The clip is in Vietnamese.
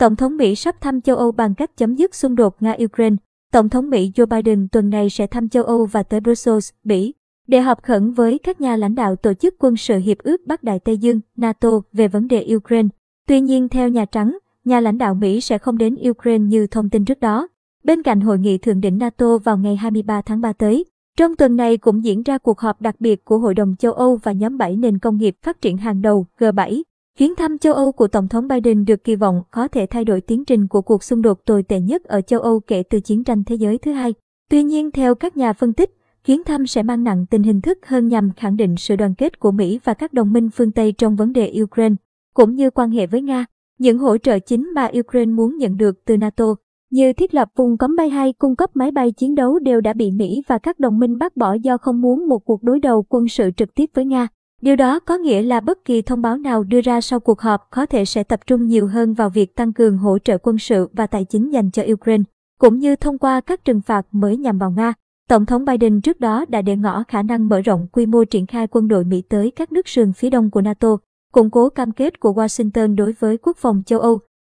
Tổng thống Mỹ sắp thăm châu Âu bằng cách chấm dứt xung đột Nga-Ukraine. Tổng thống Mỹ Joe Biden tuần này sẽ thăm châu Âu và tới Brussels, Bỉ, để họp khẩn với các nhà lãnh đạo tổ chức quân sự Hiệp ước Bắc Đại Tây Dương, NATO về vấn đề Ukraine. Tuy nhiên, theo Nhà Trắng, nhà lãnh đạo Mỹ sẽ không đến Ukraine như thông tin trước đó. Bên cạnh hội nghị thượng đỉnh NATO vào ngày 23 tháng 3 tới, trong tuần này cũng diễn ra cuộc họp đặc biệt của Hội đồng châu Âu và nhóm 7 nền công nghiệp phát triển hàng đầu G7. Chuyến thăm châu Âu của Tổng thống Biden được kỳ vọng có thể thay đổi tiến trình của cuộc xung đột tồi tệ nhất ở châu Âu kể từ chiến tranh thế giới thứ hai. Tuy nhiên, theo các nhà phân tích, chuyến thăm sẽ mang nặng tình hình thức hơn nhằm khẳng định sự đoàn kết của Mỹ và các đồng minh phương Tây trong vấn đề Ukraine, cũng như quan hệ với Nga. Những hỗ trợ chính mà Ukraine muốn nhận được từ NATO, như thiết lập vùng cấm bay hay cung cấp máy bay chiến đấu đều đã bị Mỹ và các đồng minh bác bỏ do không muốn một cuộc đối đầu quân sự trực tiếp với Nga. Điều đó có nghĩa là bất kỳ thông báo nào đưa ra sau cuộc họp có thể sẽ tập trung nhiều hơn vào việc tăng cường hỗ trợ quân sự và tài chính dành cho Ukraine, cũng như thông qua các trừng phạt mới nhằm vào Nga. Tổng thống Biden trước đó đã để ngỏ khả năng mở rộng quy mô triển khai quân đội Mỹ tới các nước sườn phía đông của NATO, củng cố cam kết của Washington đối với quốc phòng châu Âu